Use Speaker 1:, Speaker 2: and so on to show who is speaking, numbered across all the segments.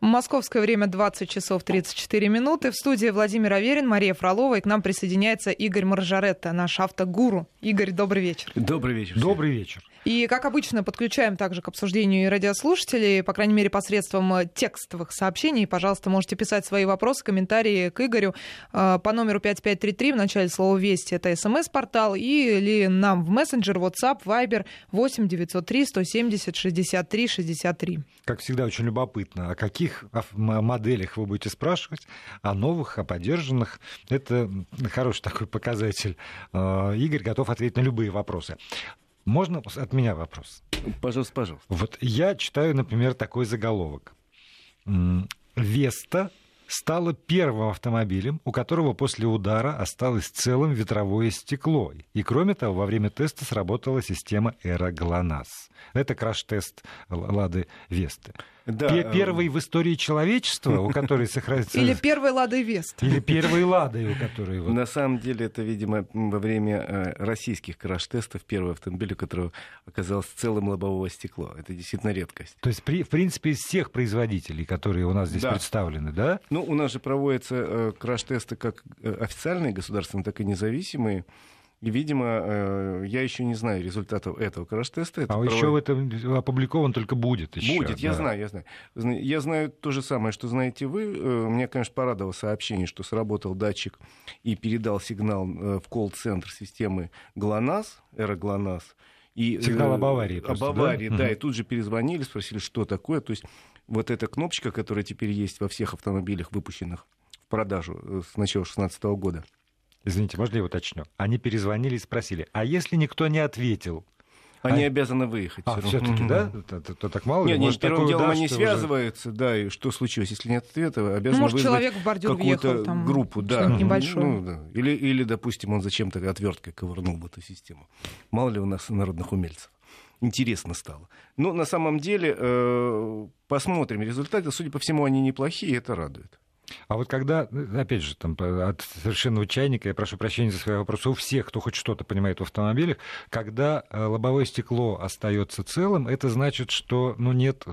Speaker 1: Московское время 20 часов 34 минуты. В студии Владимир Аверин, Мария Фролова. И к нам присоединяется Игорь Маржаретта, наш автогуру. Игорь, добрый вечер.
Speaker 2: Добрый вечер.
Speaker 3: Добрый вечер.
Speaker 1: И, как обычно, подключаем также к обсуждению и радиослушателей, по крайней мере, посредством текстовых сообщений. Пожалуйста, можете писать свои вопросы, комментарии к Игорю э, по номеру 5533 в начале слова «Вести». Это смс-портал. Или нам в мессенджер, WhatsApp, Viber 8 903 170 63 63.
Speaker 3: Как всегда, очень любопытно, о каких моделях вы будете спрашивать, о новых, о поддержанных. Это хороший такой показатель. Э, Игорь готов ответить на любые вопросы. Можно от меня вопрос?
Speaker 2: Пожалуйста, пожалуйста.
Speaker 3: Вот я читаю, например, такой заголовок. Веста стала первым автомобилем, у которого после удара осталось целым ветровое стекло. И кроме того, во время теста сработала система Эра ГЛОНАСС. Это краш-тест Лады Весты. Да. Э, первый в истории человечества, у которой сохранится...
Speaker 1: Или первый Лады Вест.
Speaker 3: Или первый Лады, у которой...
Speaker 2: На самом деле это, видимо, во время э, российских краш-тестов первый автомобиль, у которого оказалось целым лобовое стекло. Это действительно редкость.
Speaker 3: То есть, в принципе, из всех производителей, которые у нас здесь да. представлены, да?
Speaker 2: Ну, у нас же проводятся э, краш-тесты как официальные государственные, так и независимые. И, видимо, э, я еще не знаю результатов этого краш-теста.
Speaker 3: Это а провод... еще это опубликован только будет. Еще,
Speaker 2: будет, да. я знаю, я знаю. Я знаю то же самое, что знаете вы. Э, мне, конечно, порадовало сообщение, что сработал датчик и передал сигнал э, в колл-центр системы ГЛОНАСС, эра ГЛОНАСС.
Speaker 3: И, Сигнал об аварии.
Speaker 2: Просто, об аварии, да? да. И тут же перезвонили, спросили, что такое. То есть вот эта кнопочка, которая теперь есть во всех автомобилях, выпущенных в продажу с начала 2016 года,
Speaker 3: Извините, можно я уточню? Они перезвонили и спросили, а если никто не ответил?
Speaker 2: Они а... обязаны выехать.
Speaker 3: А, все-таки, да? То, то, то, так мало
Speaker 2: нет, ли? Нет, первым делом они связываются, уже... да, и что случилось, если нет ответа, обязаны
Speaker 1: Может,
Speaker 2: вызвать
Speaker 1: человек в бордюр
Speaker 2: какую-то
Speaker 1: въехал, там,
Speaker 2: группу, да.
Speaker 1: Небольшую.
Speaker 2: Ну, да. Или, или, допустим, он зачем-то отверткой ковырнул бы эту систему. Мало ли у нас народных умельцев интересно стало. Но на самом деле э, посмотрим результаты. Судя по всему, они неплохие, это радует.
Speaker 3: А вот когда, опять же, там, от совершенного чайника, я прошу прощения за свои вопросы, у всех, кто хоть что-то понимает в автомобилях, когда э, лобовое стекло остается целым, это значит, что ну, нет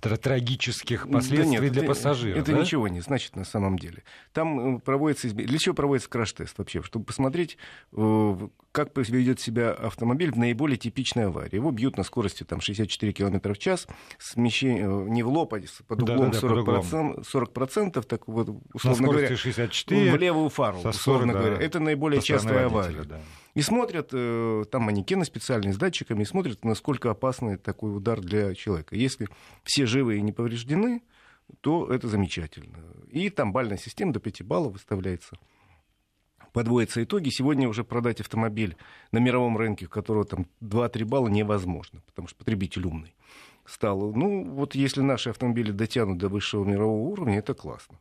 Speaker 3: трагических последствий да нет, для
Speaker 2: это,
Speaker 3: пассажиров.
Speaker 2: Это
Speaker 3: да?
Speaker 2: ничего не значит на самом деле. Там э, проводится... Для чего проводится краш-тест вообще? Чтобы посмотреть, э, как поведет себя автомобиль в наиболее типичной аварии. Его бьют на скорости там, 64 км в час, смещение, э, не в лоб, а под углом да, да, 40%, под 40%, так вот, условно говоря,
Speaker 3: 64,
Speaker 2: в левую фару, условно 40, говоря. Да, это наиболее частая авария. Да. И смотрят, э, там манекены специальные с датчиками, и смотрят, насколько опасный такой удар для человека. Если все живы и не повреждены, то это замечательно. И там бальная система до 5 баллов выставляется. Подводятся итоги. Сегодня уже продать автомобиль на мировом рынке, у которого там 2-3 балла, невозможно, потому что потребитель умный стал. Ну, вот если наши автомобили дотянут до высшего мирового уровня, это классно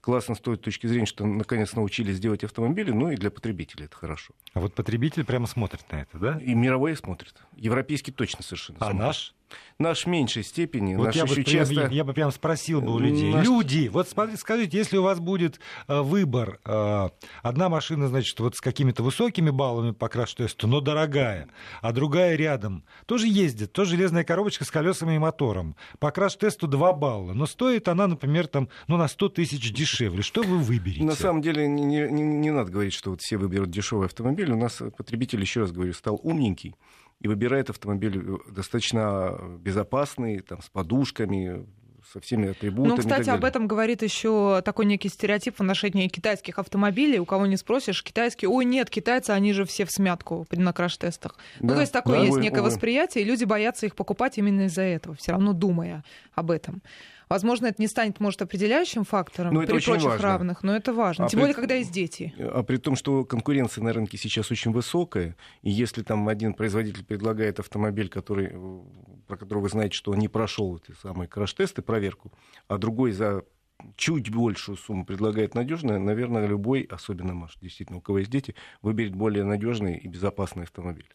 Speaker 2: классно с той точки зрения, что наконец научились делать автомобили, ну и для потребителей это хорошо.
Speaker 3: А вот потребитель прямо смотрит на это, да?
Speaker 2: И мировые смотрят. Европейский точно совершенно.
Speaker 3: А смотрит. наш?
Speaker 2: Наш в меньшей степени.
Speaker 3: Вот
Speaker 2: наш
Speaker 3: я, бы,
Speaker 2: часто...
Speaker 3: я, я бы прям спросил бы у людей. Наш... Люди, вот смотрите, скажите, если у вас будет э, выбор, э, одна машина, значит, вот с какими-то высокими баллами по краш-тесту, но дорогая, а другая рядом, тоже ездит, тоже железная коробочка с колесами и мотором. По краш-тесту 2 балла, но стоит она, например, там, ну, на 100 тысяч дешевле. Что вы выберете?
Speaker 2: На самом деле не, не, не надо говорить, что вот все выберут дешевый автомобиль. У нас потребитель, еще раз говорю, стал умненький и выбирает автомобиль э, достаточно безопасный, там, с подушками, со всеми атрибутами.
Speaker 1: Ну, кстати, об этом говорит еще такой некий стереотип в отношении китайских автомобилей. У кого не спросишь, китайские, ой, нет, китайцы, они же все в смятку на краш-тестах. Да, ну, то есть такое да, есть некое увы. восприятие, и люди боятся их покупать именно из-за этого, все равно думая об этом. Возможно, это не станет, может, определяющим фактором но при прочих важно. равных, но это важно. А Тем при... более, когда есть дети.
Speaker 2: А при том, что конкуренция на рынке сейчас очень высокая, и если там один производитель предлагает автомобиль, который, э, про который вы знаете, что он не прошел эти самые краш-тесты, проверку, а другой за чуть большую сумму предлагает надежное, наверное, любой, особенно, может, действительно, у кого есть дети, выберет более надежный и безопасный автомобиль.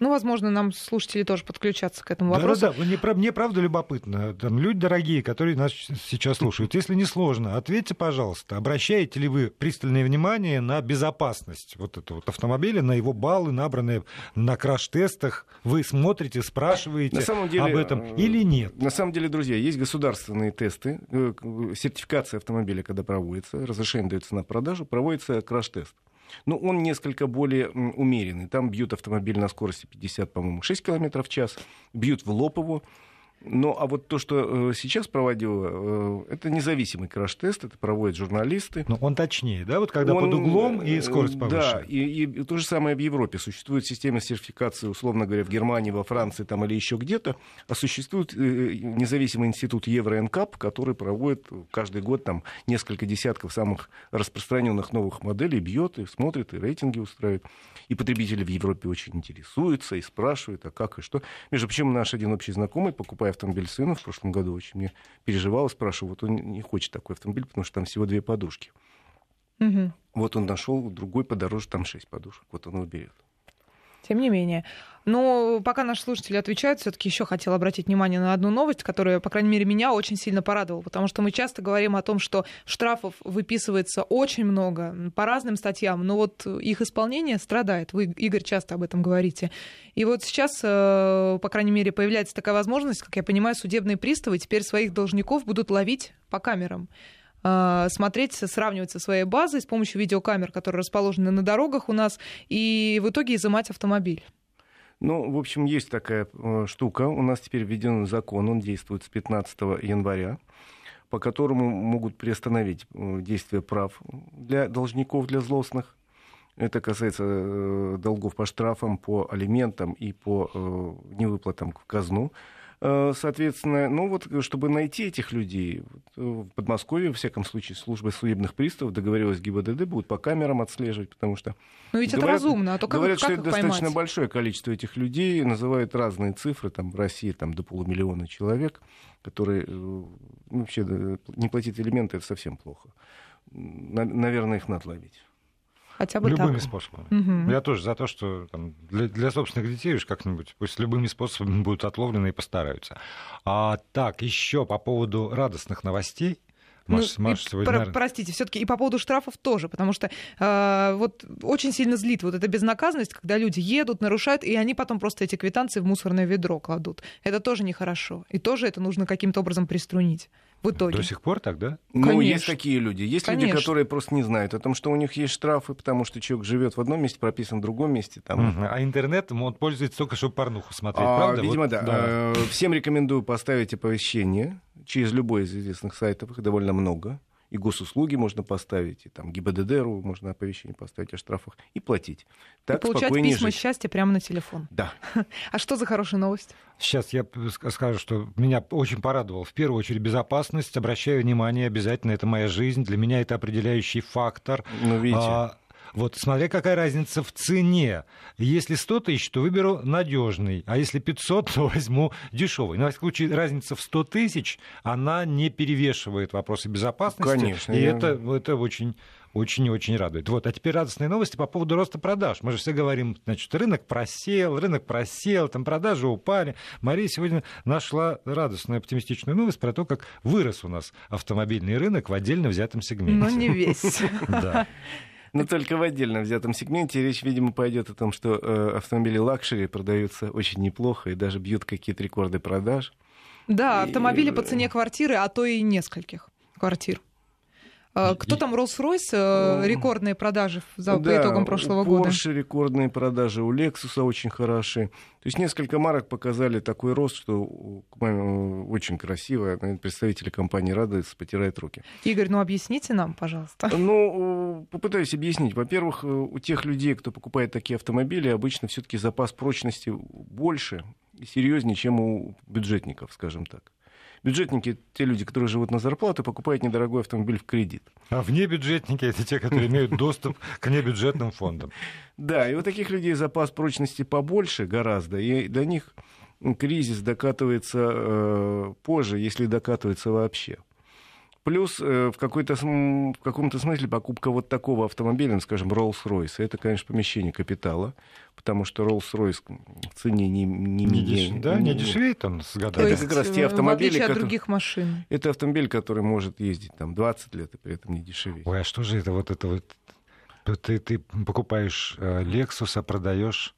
Speaker 1: Ну, возможно, нам слушатели тоже подключаться к этому вопросу.
Speaker 3: Да, да, мне, мне правда любопытно. Там люди дорогие, которые нас сейчас слушают. Если не сложно, ответьте, пожалуйста, обращаете ли вы пристальное внимание на безопасность вот этого вот автомобиля, на его баллы, набранные на краш-тестах? Вы смотрите, спрашиваете на самом деле, об этом э, или нет?
Speaker 2: На самом деле, друзья, есть государственные тесты. Э, сертификация автомобиля, когда проводится, разрешение дается на продажу, проводится краш-тест. Ну, он несколько более умеренный. Там бьют автомобиль на скорости 50, по-моему, 6 км в час, бьют в лоб его, ну, а вот то, что э, сейчас проводило, э, это независимый краш-тест, это проводят журналисты.
Speaker 3: Но он точнее, да, вот когда он, под углом и э, скорость повыше.
Speaker 2: Да, и, и то же самое в Европе. Существует система сертификации, условно говоря, в Германии, во Франции там, или еще где-то, а существует независимый институт Евро-НКАП, который проводит каждый год там несколько десятков самых распространенных новых моделей, бьет и смотрит, и рейтинги устраивает. И потребители в Европе очень интересуются и спрашивают, а как и что. Между прочим, наш один общий знакомый покупает покупая автомобиль сыну в прошлом году, очень мне переживал, спрашивал, вот он не хочет такой автомобиль, потому что там всего две подушки. Угу. Вот он нашел другой подороже, там шесть подушек, вот он его берет.
Speaker 1: Тем не менее. Но пока наши слушатели отвечают, все-таки еще хотел обратить внимание на одну новость, которая, по крайней мере, меня очень сильно порадовала, потому что мы часто говорим о том, что штрафов выписывается очень много по разным статьям, но вот их исполнение страдает. Вы, Игорь, часто об этом говорите. И вот сейчас, э, по крайней мере, появляется такая возможность, как я понимаю, судебные приставы теперь своих должников будут ловить по камерам. А, смотреть, сравнивать со своей базой с помощью видеокамер, которые расположены на дорогах у нас, и в итоге изымать автомобиль.
Speaker 2: Ну, в общем, есть такая э, штука. У нас теперь введен закон, он действует с 15 января по которому могут приостановить э, действие прав для должников, для злостных. Это касается э, долгов по штрафам, по алиментам и по невыплатам в казну. Э, соответственно, ну вот, чтобы найти этих людей, э, в Подмосковье, во всяком случае, служба судебных приставов договорилась ГИБДД, будут по камерам отслеживать, потому что...
Speaker 1: Ну ведь говорят, это разумно, а то как,
Speaker 2: Говорят,
Speaker 1: как
Speaker 2: что это
Speaker 1: поймать?
Speaker 2: достаточно большое количество этих людей, называют разные цифры, там в России там, до полумиллиона человек, которые э, ну, вообще не платить элементы, это совсем плохо. Наверное, их надо ловить.
Speaker 1: Хотя бы
Speaker 3: любыми
Speaker 1: так.
Speaker 3: способами. Угу. Я тоже за то, что там, для, для собственных детей уж как-нибудь пусть любыми способами будут отловлены и постараются. А, так, еще по поводу радостных новостей.
Speaker 1: Маш, ну, Маш, сегодня, про. Простите, все-таки и по поводу штрафов тоже, потому что э, вот очень сильно злит вот эта безнаказанность, когда люди едут, нарушают, и они потом просто эти квитанции в мусорное ведро кладут. Это тоже нехорошо. И тоже это нужно каким-то образом приструнить в итоге.
Speaker 3: До сих пор так, да?
Speaker 2: Ну, Конечно. есть такие люди. Есть Конечно. люди, которые просто не знают о том, что у них есть штрафы, потому что человек живет в одном месте, прописан в другом месте. Там...
Speaker 3: Угу. А интернетом он пользуется только, чтобы порнуху смотреть, а, правда?
Speaker 2: Видимо, вот, да. да. Э, всем рекомендую поставить оповещение через любой из известных сайтов, их довольно много и госуслуги можно поставить, и там ГИБДДРу можно оповещение поставить о штрафах и платить.
Speaker 1: Так и получать письма жить. счастья прямо на телефон.
Speaker 2: Да.
Speaker 1: А что за хорошая новость?
Speaker 3: Сейчас я скажу, что меня очень порадовал. В первую очередь безопасность. Обращаю внимание, обязательно это моя жизнь. Для меня это определяющий фактор.
Speaker 2: Ну, видите. А,
Speaker 3: вот смотря какая разница в цене. Если 100 тысяч, то выберу надежный, а если 500, то возьму дешевый. Но в случае разница в 100 тысяч, она не перевешивает вопросы безопасности.
Speaker 2: Конечно.
Speaker 3: И я... это, это очень очень и очень радует. Вот, а теперь радостные новости по поводу роста продаж. Мы же все говорим, значит, рынок просел, рынок просел, там продажи упали. Мария сегодня нашла радостную, оптимистичную новость про то, как вырос у нас автомобильный рынок в отдельно взятом сегменте.
Speaker 1: Но не весь.
Speaker 2: Да. Но только в отдельно взятом сегменте. Речь, видимо, пойдет о том, что э, автомобили luxury продаются очень неплохо и даже бьют какие-то рекорды продаж.
Speaker 1: Да, автомобили и... по цене квартиры, а то и нескольких квартир. А, кто там Rolls-Royce? Э, рекордные продажи за, да, по итогам прошлого
Speaker 2: у
Speaker 1: года.
Speaker 2: Porsche рекордные продажи, у Lexus очень хороши. То есть несколько марок показали такой рост, что очень красиво. Представители компании радуются, потирают руки.
Speaker 1: Игорь, ну объясните нам, пожалуйста.
Speaker 2: Ну, попытаюсь объяснить. Во-первых, э, у тех людей, кто покупает такие автомобили, обычно все-таки запас прочности больше и серьезнее, чем у бюджетников, скажем так. Бюджетники, те люди, которые живут на зарплату, покупают недорогой автомобиль в кредит.
Speaker 3: А вне бюджетники это те, которые имеют доступ к небюджетным фондам.
Speaker 2: Да, и у таких людей запас прочности побольше гораздо, и для них кризис докатывается э, позже, если докатывается вообще. Плюс в, какой-то, в каком-то смысле покупка вот такого автомобиля, ну, скажем, Rolls-Royce, это, конечно, помещение капитала, потому что Rolls-Royce в цене не, не,
Speaker 3: не, деш... да, не дешевеет он с годами.
Speaker 2: Это как раз те автомобили,
Speaker 1: в которые... других машин.
Speaker 2: Это автомобиль, который может ездить там 20 лет и при этом не дешевеет.
Speaker 3: Ой, а что же это вот это вот? Ты, ты покупаешь Lexus, а продаешь...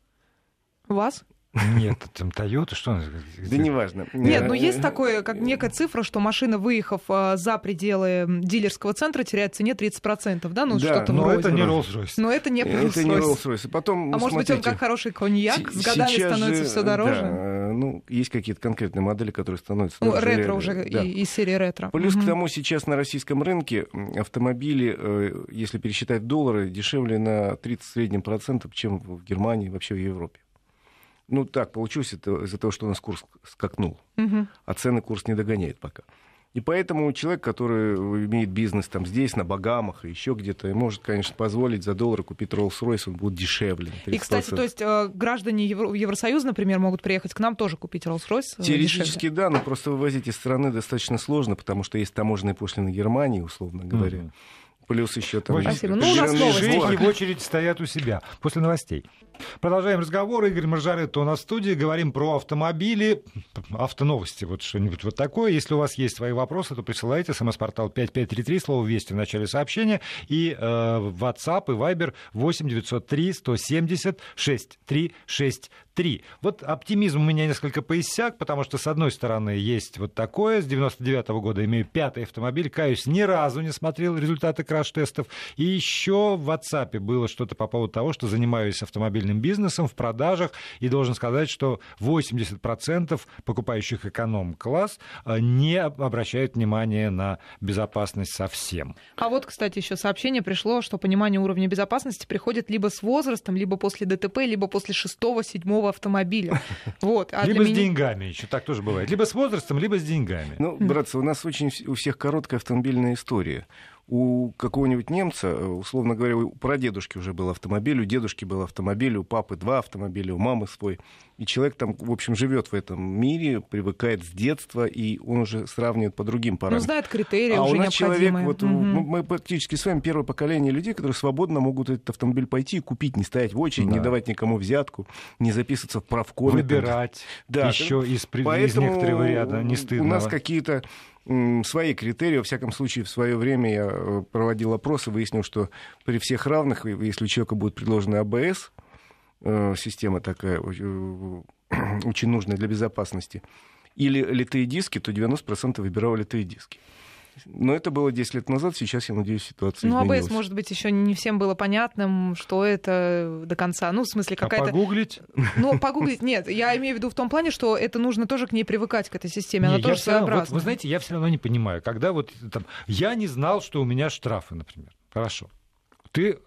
Speaker 1: Вас?
Speaker 3: Нет, там Toyota, что?
Speaker 2: Да неважно.
Speaker 1: Нет, ну есть такое, как некая цифра, что машина, выехав за пределы дилерского центра, теряет в цене 30%, да?
Speaker 3: Ну, да, что-то но вроде. это не Rolls-Royce.
Speaker 1: Но это не Rolls-Royce.
Speaker 2: Это не Rolls-Royce. Потом,
Speaker 1: а может быть, он как хороший коньяк, с годами становится же, все дороже?
Speaker 2: Да, ну, есть какие-то конкретные модели, которые становятся
Speaker 1: ну, дороже. ретро уже, да. и, из серии ретро.
Speaker 2: Плюс угу. к тому, сейчас на российском рынке автомобили, э, если пересчитать доллары, дешевле на 30 среднем процентов, чем в Германии, вообще в Европе. Ну, так получилось это из-за того, что у нас курс скакнул, угу. а цены курс не догоняет пока. И поэтому человек, который имеет бизнес там здесь, на Багамах и еще где-то, может, конечно, позволить за доллар купить Rolls-Royce, он будет дешевле.
Speaker 1: 30%. И, кстати, то есть э, граждане Евро- Евросоюза, например, могут приехать к нам тоже купить Rolls-Royce
Speaker 2: э, Теоретически дешевле. да, но просто вывозить из страны достаточно сложно, потому что есть таможенные пошлины Германии, условно говоря. Mm-hmm. Плюс еще там...
Speaker 3: Спасибо. Ну, у нас новости. в очередь стоят у себя. После новостей. Продолжаем разговор. Игорь Маржаретто у нас в студии. Говорим про автомобили, автоновости, вот что-нибудь вот такое. Если у вас есть свои вопросы, то присылайте. СМС-портал 5533, слово «Вести» в начале сообщения. И э, WhatsApp и Viber 8 903 170 6363. Вот оптимизм у меня несколько поиссяк, потому что, с одной стороны, есть вот такое. С 99 -го года имею пятый автомобиль. Каюсь, ни разу не смотрел результаты краш-тестов. И еще в WhatsApp было что-то по поводу того, что занимаюсь автомобильным бизнесом, в продажах, и должен сказать, что 80% покупающих эконом-класс э, не обращают внимания на безопасность совсем.
Speaker 1: А вот, кстати, еще сообщение пришло, что понимание уровня безопасности приходит либо с возрастом, либо после ДТП, либо после шестого-седьмого автомобиля.
Speaker 3: Вот. А либо с меня... деньгами, еще так тоже бывает. Либо с возрастом, либо с деньгами.
Speaker 2: Ну, братцы, у нас очень у всех короткая автомобильная история у какого-нибудь немца, э, условно говоря, у прадедушки уже был автомобиль, у дедушки был автомобиль, у папы два автомобиля, у мамы свой. И человек там, в общем, живет в этом мире, привыкает с детства, и он уже сравнивает по другим параметрам.
Speaker 1: Ну, знает критерии
Speaker 2: а
Speaker 1: уже
Speaker 2: у нас человек, вот, угу. мы практически с вами первое поколение людей, которые свободно могут этот автомобиль пойти и купить, не стоять в очередь, да. не давать никому взятку, не записываться в правкоме.
Speaker 3: Выбирать да, еще из, из некоторого ряда, не стыдно.
Speaker 2: У нас какие-то свои критерии. Во всяком случае, в свое время я э, проводил опросы, выяснил, что при всех равных, если у человека будет предложена АБС, э, система такая э, очень нужная для безопасности, или литые диски, то 90% выбирал литые диски. Но это было 10 лет назад, сейчас, я надеюсь, ситуация
Speaker 1: ну,
Speaker 2: изменилась.
Speaker 1: Ну, АБС, может быть, еще не всем было понятным, что это до конца. Ну, в смысле, а какая-то...
Speaker 3: А погуглить?
Speaker 1: Ну, погуглить нет. Я имею в виду в том плане, что это нужно тоже к ней привыкать, к этой системе. Она не, тоже своеобразна. Вот,
Speaker 3: вы знаете, я все равно не понимаю, когда вот там... Я не знал, что у меня штрафы, например. Хорошо. Ты,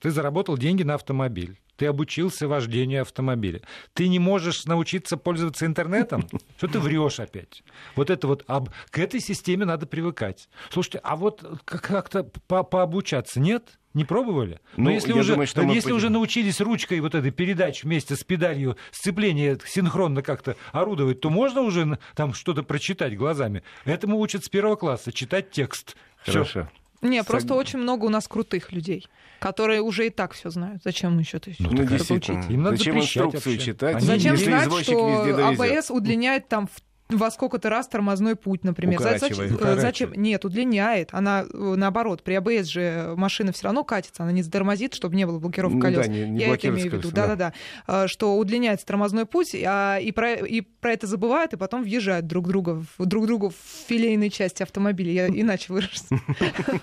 Speaker 3: ты заработал деньги на автомобиль ты обучился вождению автомобиля. Ты не можешь научиться пользоваться интернетом? Что ты врешь опять? Вот это вот, об... к этой системе надо привыкать. Слушайте, а вот как-то по пообучаться нет? Не пробовали? Но ну, если, уже, думаю, что если уже научились ручкой вот этой передач вместе с педалью сцепления синхронно как-то орудовать, то можно уже там что-то прочитать глазами. Этому учат с первого класса, читать текст.
Speaker 2: Хорошо.
Speaker 3: Всё.
Speaker 1: Не, просто очень много у нас крутых людей, которые уже и так все знают. Зачем еще то
Speaker 2: ну, ну, учить? Им надо Зачем инструкцию вообще? читать?
Speaker 1: Зачем знать, что АБС удлиняет там в во сколько-то раз тормозной путь, например. Зачем, зачем? Нет, удлиняет. Она, э, наоборот, при АБС же машина все равно катится, она не затормозит, чтобы не было блокировки колес.
Speaker 2: Да, не, не
Speaker 1: Я это имею в виду. Да-да-да. А, что удлиняется тормозной путь, а, и, про, и про это забывают, и потом въезжают друг, друга, друг другу в филейной части автомобиля. Я иначе выражусь.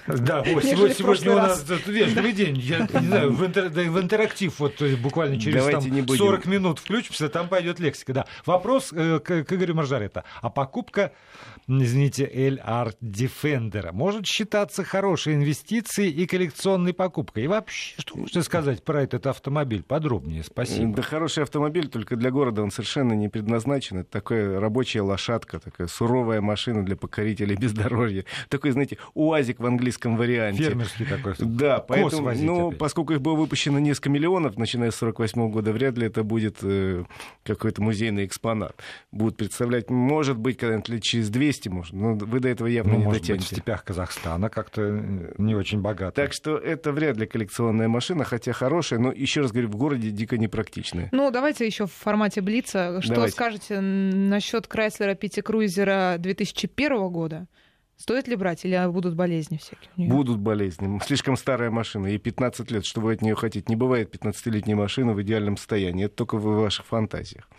Speaker 3: Да, сегодня у нас вежливый день. Я не знаю, в интерактив вот буквально через 40 минут включимся, там пойдет лексика. Да. Вопрос э, к Игорю Маржарету это. А покупка, извините, LR Defender может считаться хорошей инвестицией и коллекционной покупкой. И вообще, что можно сказать про этот автомобиль? Подробнее, спасибо.
Speaker 2: Да хороший автомобиль, только для города он совершенно не предназначен. Это такая рабочая лошадка, такая суровая машина для покорителей бездорожья. Такой, знаете, УАЗик в английском варианте.
Speaker 3: Фермерский такой.
Speaker 2: Да, поэтому, ну, опять. поскольку их было выпущено несколько миллионов, начиная с 48 года, вряд ли это будет э, какой-то музейный экспонат. Будут представлять может быть, когда-нибудь лет через 200, может, но вы до этого явно ну, не
Speaker 3: может
Speaker 2: дотянете.
Speaker 3: Быть, в степях Казахстана как-то не очень богато.
Speaker 2: Так что это вряд ли коллекционная машина, хотя хорошая, но, еще раз говорю, в городе дико непрактичная.
Speaker 1: Ну, давайте еще в формате Блица. Что давайте. скажете насчет Крайслера Пяти Круизера 2001 года? Стоит ли брать или будут болезни всякие?
Speaker 2: Будут болезни. Слишком старая машина, ей 15 лет. Что вы от нее хотите? Не бывает 15-летней машины в идеальном состоянии. Это только в ваших фантазиях.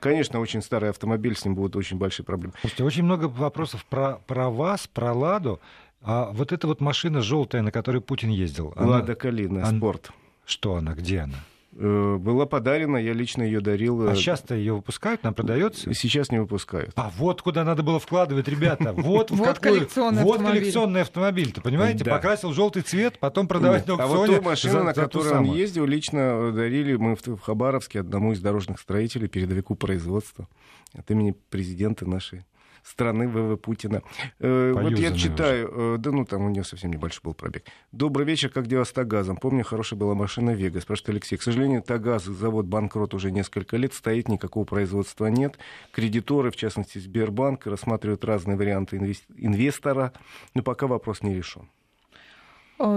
Speaker 2: Конечно, очень старый автомобиль, с ним будут очень большие проблемы.
Speaker 3: Слушайте, очень много вопросов про, про вас, про «Ладу». А вот эта вот машина желтая, на которой Путин ездил.
Speaker 2: «Лада Калина», она... спорт.
Speaker 3: Что она, где она?
Speaker 2: Э, была подарена, я лично ее дарил.
Speaker 3: А сейчас-то ее выпускают, нам продается?
Speaker 2: Сейчас не выпускают.
Speaker 3: А вот куда надо было вкладывать, ребята. Вот,
Speaker 1: вот коллекционный
Speaker 3: вот автомобиль. коллекционный автомобиль. Ты понимаете? Да. Покрасил желтый цвет, потом продавать на аукционе.
Speaker 2: А вот ту машину, на которой он ездил, лично дарили мы в Хабаровске одному из дорожных строителей, передовику производства от имени президента нашей страны ВВ Путина. Э, вот я читаю, э, да ну там у нее совсем небольшой был пробег. Добрый вечер, как дела с Тагазом? Помню, хорошая была машина Вега. Спрашивает Алексей. К сожалению, Тагаз, завод банкрот уже несколько лет, стоит, никакого производства нет. Кредиторы, в частности Сбербанк, рассматривают разные варианты инвестора, но пока вопрос не решен.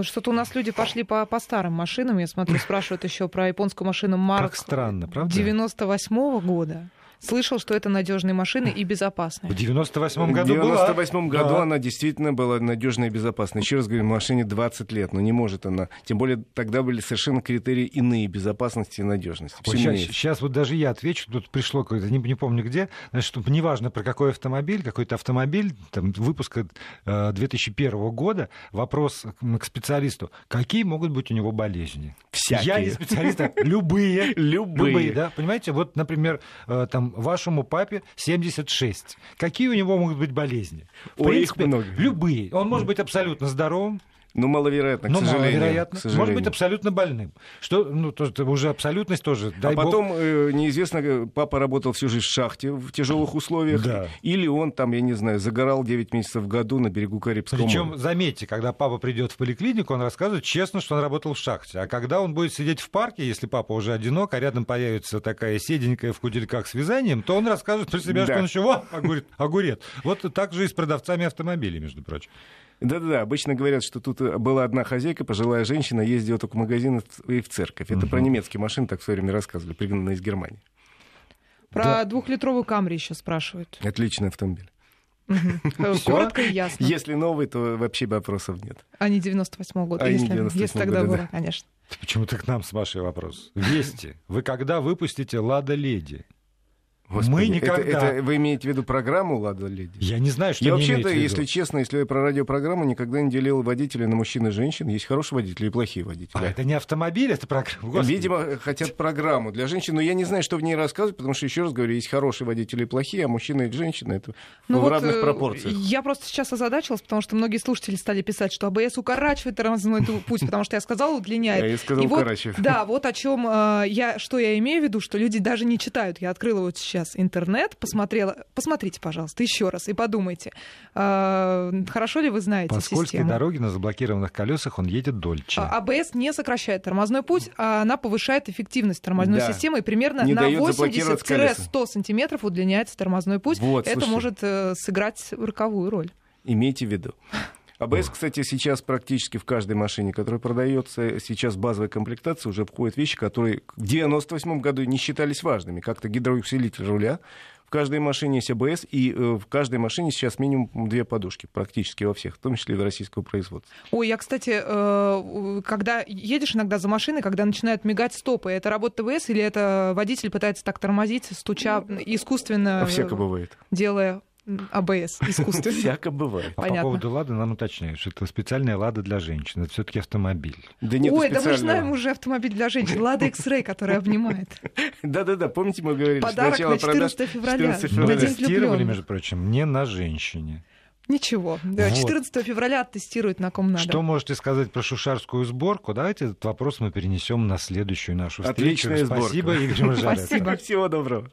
Speaker 1: Что-то у нас люди пошли по, по старым машинам. Я смотрю, спрашивают еще про японскую машину Марк. Как
Speaker 3: странно, правда?
Speaker 1: 98 -го года слышал, что это надежные машины и безопасные.
Speaker 3: В 98 году
Speaker 2: В 98 году да. она действительно была надежная и безопасная. Еще раз говорю, машине 20 лет, но не может она. Тем более тогда были совершенно критерии иные безопасности и надежности.
Speaker 3: Вот сейчас, сейчас вот даже я отвечу, тут пришло какое-то, не, не помню где, значит, неважно про какой автомобиль, какой-то автомобиль, там, выпуска э, 2001 года, вопрос к специалисту, какие могут быть у него болезни?
Speaker 2: Всякие.
Speaker 3: Я не специалист, а любые.
Speaker 2: Любые. Любые,
Speaker 3: да, понимаете, вот, например, э, там вашему папе 76. Какие у него могут быть болезни?
Speaker 2: В Ой, принципе, их много.
Speaker 3: любые. Он может быть абсолютно здоровым,
Speaker 2: ну, маловероятно, к Но сожалению.
Speaker 3: маловероятно. К сожалению. Может быть абсолютно больным. Что, ну, то, уже абсолютность тоже.
Speaker 2: Дай а бог... потом э, неизвестно, э, папа работал всю жизнь в шахте в тяжелых условиях. Да. Или он там, я не знаю, загорал 9 месяцев в году на берегу Карибского
Speaker 3: Причем,
Speaker 2: моря.
Speaker 3: заметьте, когда папа придет в поликлинику, он рассказывает честно, что он работал в шахте. А когда он будет сидеть в парке, если папа уже одинок, а рядом появится такая седенькая в кудельках с вязанием, то он расскажет про себя, да. что он еще, о, огурец, огурец. Вот так же и с продавцами автомобилей, между прочим.
Speaker 2: Да-да-да, обычно говорят, что тут э, была одна хозяйка, пожилая женщина, ездила только в магазин и в церковь. Это угу. про немецкие машины так все время рассказывали, пригнанные из Германии.
Speaker 1: Про да. двухлитровую Камри еще спрашивают.
Speaker 2: Отличный автомобиль.
Speaker 1: Коротко и ясно.
Speaker 2: Если новый, то вообще вопросов нет.
Speaker 1: А не 98 года, а если, 98 если тогда было, конечно.
Speaker 3: Почему-то к нам с вашей вопрос. Вести. Вы когда выпустите «Лада Леди»?
Speaker 2: Господи, мы никогда... Это, это вы имеете в виду программу «Лада Леди»?
Speaker 3: Я не знаю, что
Speaker 2: Я вообще-то, если честно, если я про радиопрограмму, никогда не делил водителей на мужчин и женщин. Есть хорошие водители и плохие водители. А
Speaker 3: это не автомобиль, это программа? Господи.
Speaker 2: Видимо, хотят программу для женщин, но я не знаю, что в ней рассказывать, потому что, еще раз говорю, есть хорошие водители и плохие, а мужчины и женщины это ну в вот разных э, пропорциях.
Speaker 1: Я просто сейчас озадачилась, потому что многие слушатели стали писать, что АБС укорачивает тормозной путь, потому что я сказала, удлиняет.
Speaker 2: Я и сказал, укорачивает.
Speaker 1: Да, вот о чем э, я, что я имею в виду, что люди даже не читают. Я открыла вот сейчас интернет, посмотрела. Посмотрите, пожалуйста, еще раз и подумайте, а, хорошо ли вы знаете
Speaker 3: По скользкой дороге на заблокированных колесах он едет дольше.
Speaker 1: А, АБС не сокращает тормозной путь, а она повышает эффективность тормозной да. системы и примерно не на 80-100 сантиметров удлиняется тормозной путь. Вот, Это слушайте. может э, сыграть роковую роль.
Speaker 2: Имейте в виду. АБС, кстати, сейчас практически в каждой машине, которая продается, сейчас в базовой комплектации уже входят вещи, которые в 1998 году не считались важными, как-то гидроусилитель руля, в каждой машине есть АБС, и э, в каждой машине сейчас минимум две подушки, практически во всех, в том числе и в российского производства.
Speaker 1: Ой, я, кстати, э, когда едешь иногда за машиной, когда начинают мигать стопы, это работа ТВС или это водитель пытается так тормозить, стуча ну, искусственно...
Speaker 2: Всяко бывает.
Speaker 1: Делая АБС искусственно.
Speaker 2: Всяко бывает.
Speaker 3: А по поводу «Лады» нам уточняют, что это специальная «Лада» для женщин. Это все таки автомобиль.
Speaker 1: Да нет Ой, да мы знаем уже автомобиль для женщин. «Лада X-Ray», которая обнимает.
Speaker 2: Да-да-да, помните, мы говорили,
Speaker 1: Подарок на 14 февраля. 14
Speaker 3: февраля. Тестировали, между прочим, не на женщине.
Speaker 1: Ничего. Да, 14 вот. февраля оттестируют, на ком надо.
Speaker 3: Что можете сказать про шушарскую сборку? Давайте этот вопрос мы перенесем на следующую нашу встречу.
Speaker 2: Отличная
Speaker 3: Спасибо,
Speaker 2: сборка.
Speaker 3: Игорь
Speaker 1: Спасибо.
Speaker 2: Всего доброго.